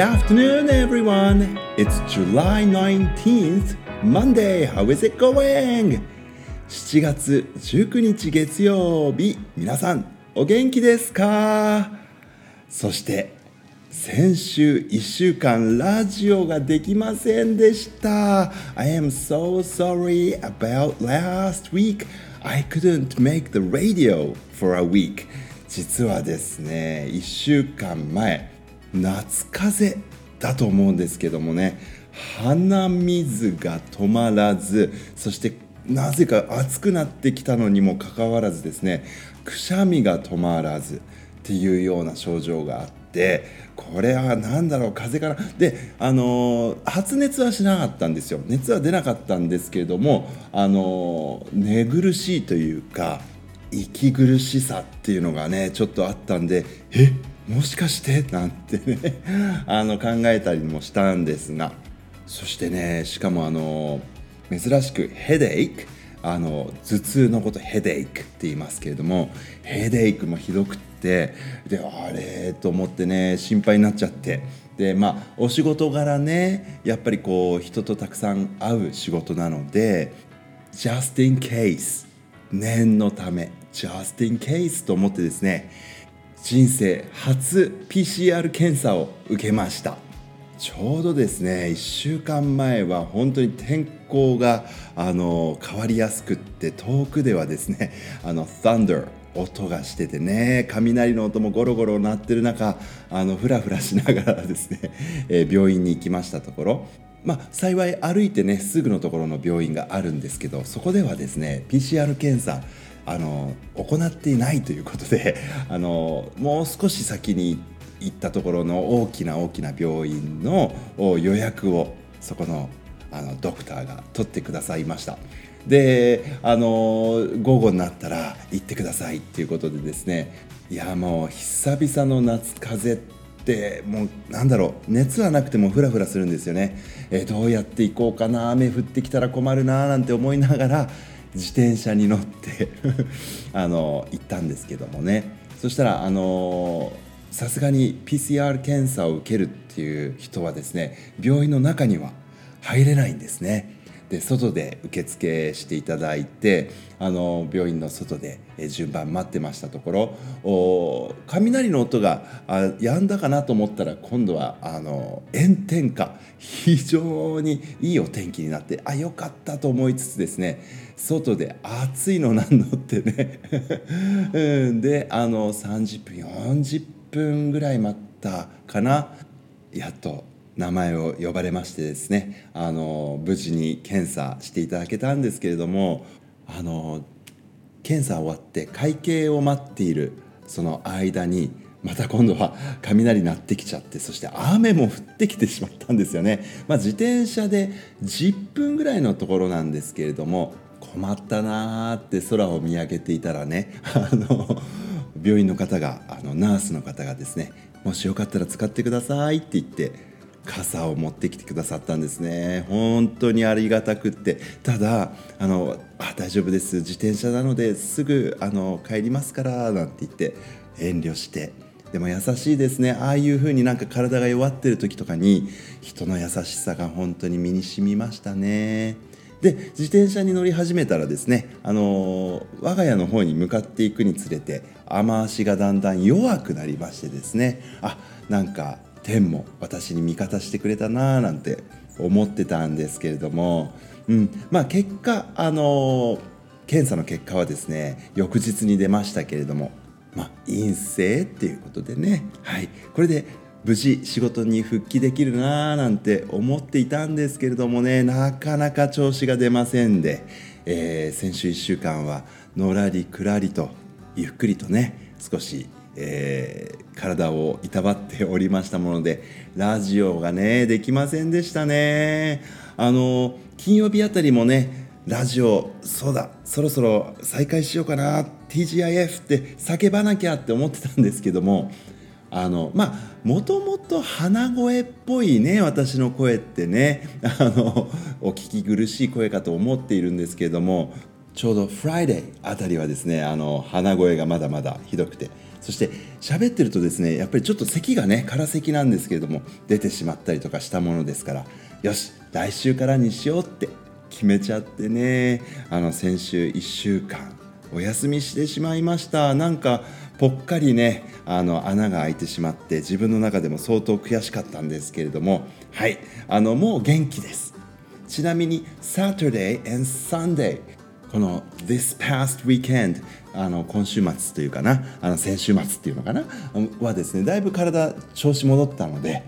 afternoon, everyone. It's July 19th, Monday. How is it going? 7月19日月曜日、皆さん、お元気ですかそして、先週1週間ラジオができませんでした。I am so sorry about last week. I couldn't make the radio for a week. 実はですね、1週間前、夏風邪だと思うんですけどもね鼻水が止まらずそしてなぜか暑くなってきたのにもかかわらずですねくしゃみが止まらずっていうような症状があってこれは何だろう風邪かな。であの発熱はしなかったんですよ。熱は出なかったんですけれどもあの寝苦しいというか息苦しさっていうのがねちょっとあったんでえっ？もしかして？なんてね あの考えたりもしたんですが。そしてねしかもあの珍しくヘデイク。あの頭痛のことヘデイクって言いますけれどもヘデイクもひどくってであれと思ってね心配になっちゃって。でまあお仕事柄ねやっぱりこう人とたくさん会う仕事なので just in case 念のため。just in case と思ってですね人生初 PCR 検査を受けました。ちょうどですね1週間前は本当に天候があの変わりやすくって遠くではですねあの Thunder 音がしててね雷の音もゴロゴロ鳴ってる中あのフラフラしながらですね、えー、病院に行きましたところ。まあ、幸い歩いてねすぐのところの病院があるんですけどそこではですね PCR 検査あの行っていないということで あのもう少し先に行ったところの大きな大きな病院の予約をそこのあのドクターが取ってくださいました。であの午後になったら行ってくださいっていうことでですねいやもう久々の夏風邪ってもうなんだろう熱はなくてもフラフラするんですよね、えどうやって行こうかな雨降ってきたら困るななんて思いながら自転車に乗って あの行ったんですけどもねそしたらあのさすがに PCR 検査を受けるっていう人はですね病院の中には入れないんですね。で外で受付していただいてあの病院の外で順番待ってましたところお雷の音があ止んだかなと思ったら今度はあの炎天下非常にいいお天気になってあよかったと思いつつですね外で暑いのなんのってね。であの30分40分ぐらい待ったかな。やっと名前を呼ばれましてですねあの無事に検査していただけたんですけれどもあの検査終わって会計を待っているその間にまた今度は雷鳴ってきちゃってそして雨も降ってきてしまったんですよね、まあ、自転車で10分ぐらいのところなんですけれども困ったなーって空を見上げていたらね あの病院の方があのナースの方がですねもしよかったら使ってくださいって言って傘を持ってきてくださったんですね。本当にありがたくって。ただあのあ大丈夫です。自転車なのですぐあの帰りますからなんて言って遠慮してでも優しいですね。ああいう風になんか体が弱ってる時とかに人の優しさが本当に身に染みましたね。で自転車に乗り始めたらですねあの我が家の方に向かっていくにつれて雨足がだんだん弱くなりましてですね。あなんか天も私に味方してくれたなーなんて思ってたんですけれども、うん。まあ、結果、あの検査の結果はですね翌日に出ましたけれども、まあ、陰性っていうことでね、はい、これで無事仕事に復帰できるなーなんて思っていたんですけれどもね。なかなか調子が出ませんで、えー、先週1週間はのらりくらりとゆっくりとね少しえー、体をいたわっておりましたものでラジオがねできませんでしたね。あの金曜日あたりもねラジオそうだそろそろ再開しようかな TGIF って叫ばなきゃって思ってたんですけどもあのまあもともと鼻声っぽいね私の声ってねあのお聞き苦しい声かと思っているんですけれどもちょうど Friday あたりはですねあの鼻声がまだまだひどくてそして喋ってるとですねやっぱりちょっと咳がね空咳なんですけれども出てしまったりとかしたものですからよし来週からにしようって決めちゃってね。あの先週1週間お休みしてしまいました。なんかぽっかりねあの穴が開いてしまって自分の中でも相当悔しかったんですけれども。はい。あのもう元気です。ちなみに Saturday and Sunday この This past weekend あの今週末というかなあの先週末っていうのかなはですねだいぶ体調子戻ったので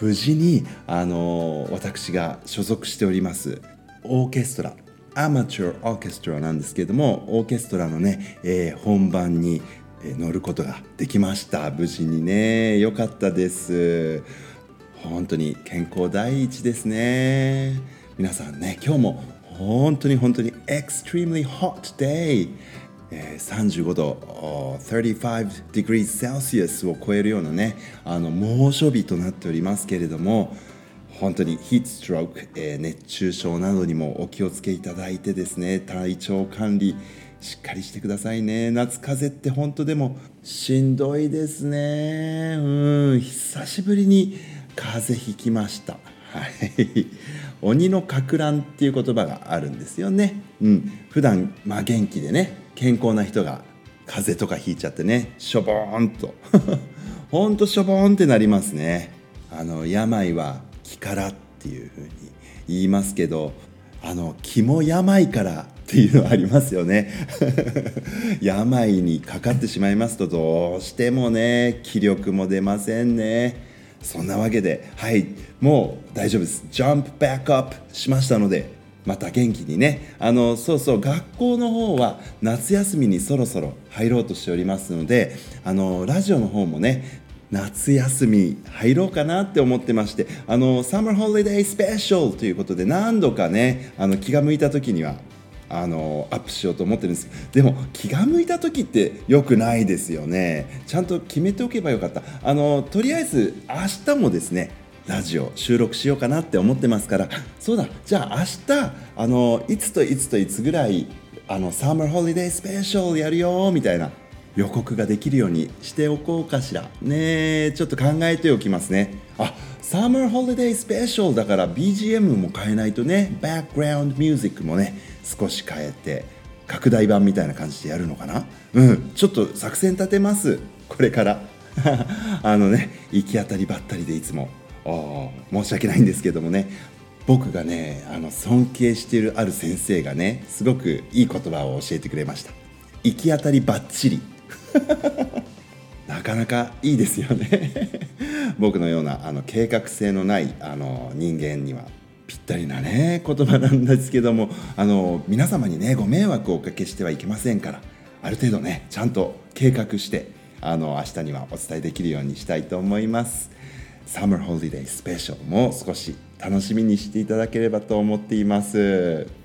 無事にあの私が所属しております。オーケストラアマチュアオーケストラなんですけれどもオーケストラのね、えー、本番に乗ることができました。無事にね良かったです。本当に健康第一ですね。皆さんね今日も本当に本当に extremely hot day、35度35 degrees Celsius を超えるようなねあの猛暑日となっておりますけれども本当にヒートストローク、えー、熱中症などにもお気をつけいただいてですね体調管理しっかりしてくださいね。夏風邪って本当でもしんどいですね。うん久しぶりに風邪ひきました。はい。鬼のかく乱っていう言葉があるんですよね。うん。普段まあ元気でね健康な人が風邪とかひいちゃってねしょぼーんと。ほんとしょぼーんってなりますね。あの病は気からっていうふうに言いますけどあの気も病からっていうのはありますよね。病にかかってしまいますとどうしてもね気力も出ませんね。そんなわけではいもう大丈夫です。ジャンプバックアップしましたのでまた元気にね。あのそうそう学校の方は夏休みにそろそろ入ろうとしておりますのであのラジオの方もね夏休み入ろうかなって思ってましてあのサマーホリデースペシャルということで何度かねあの気が向いた時にはあのアップしようと思ってるんです。でも気が向いた時ってよくないですよね。ちゃんと決めておけばよかった。あのとりあえず明日もですねラジオ収録しようかなって思ってますから。そうだじゃあ明日あのいつといつといつぐらいあのサマーホリデースペシャルやるよみたいな。予告ができるようにしておこうかしら。ねちょっと考えておきますね。あサマーホリデースペシャルだから BGM も変えないとね。バックグラウンドミュージックもね少し変えて拡大版みたいな感じでやるのかな。うんちょっと作戦立てます。これから。あのね行き当たりばったりでいつも。申し訳ないんですけどもね。僕がねあの尊敬しているある先生がねすごくいい言葉を教えてくれました。行き当たりばっちり。なかなかいいですよね。僕のようなあの計画性のないあの人間にはぴったりなね言葉なんですけどもあの皆様にねご迷惑をおかけしてはいけませんからある程度ねちゃんと計画してあの明日にはお伝えできるようにしたいと思います。サマーホリデースペシャルも少し楽しみにしていただければと思っています。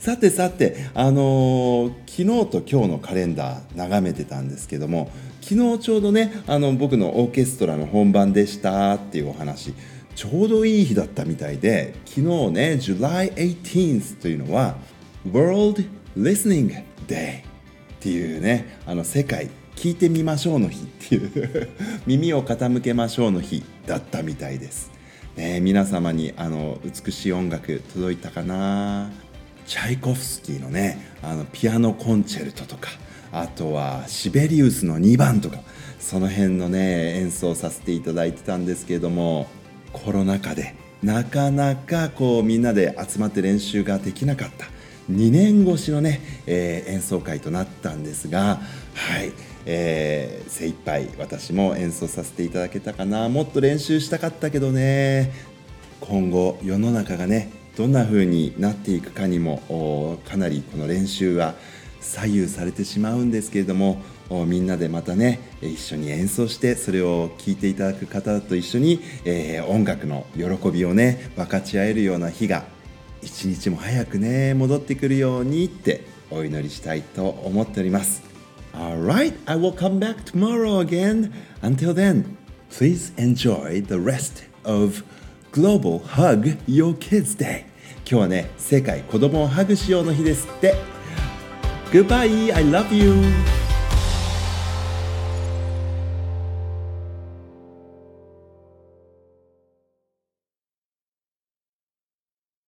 さてさて、あのー、昨日と今日のカレンダー眺めてたんですけども昨日ちょうどねあの僕のオーケストラの本番でしたっていうお話ちょうどいい日だったみたいで昨日ね July 18th というのは World Listening Day っていうねあの世界聞いてみましょうの日っていう 耳を傾けましょうの日だったみたいです、ね、皆様にあの美しい音楽届いたかな？チャイコフスキーのねあのピアノコンチェルトとかあとはシベリウスの2番とかその辺のね演奏させていただいてたんですけれどもコロナ禍でなかなかこうみんなで集まって練習ができなかった2年越しのね、えー、演奏会となったんですがはいえー、精一杯私も演奏させていただけたかなもっと練習したかったけどね今後世の中がねどんな風になっていくかにもかなりこの練習は左右されてしまうんですけれどもみんなでまたね一緒に演奏してそれを聴いていただく方と一緒に、えー、音楽の喜びをね分かち合えるような日が一日も早くね戻ってくるようにってお祈りしたいと思っております Alright, I will come back tomorrow again. Until then, please enjoy the rest of Global Hug Your Kids Day. 今日はね、世界子供をハグしようの日ですって。Goodbye, I love you!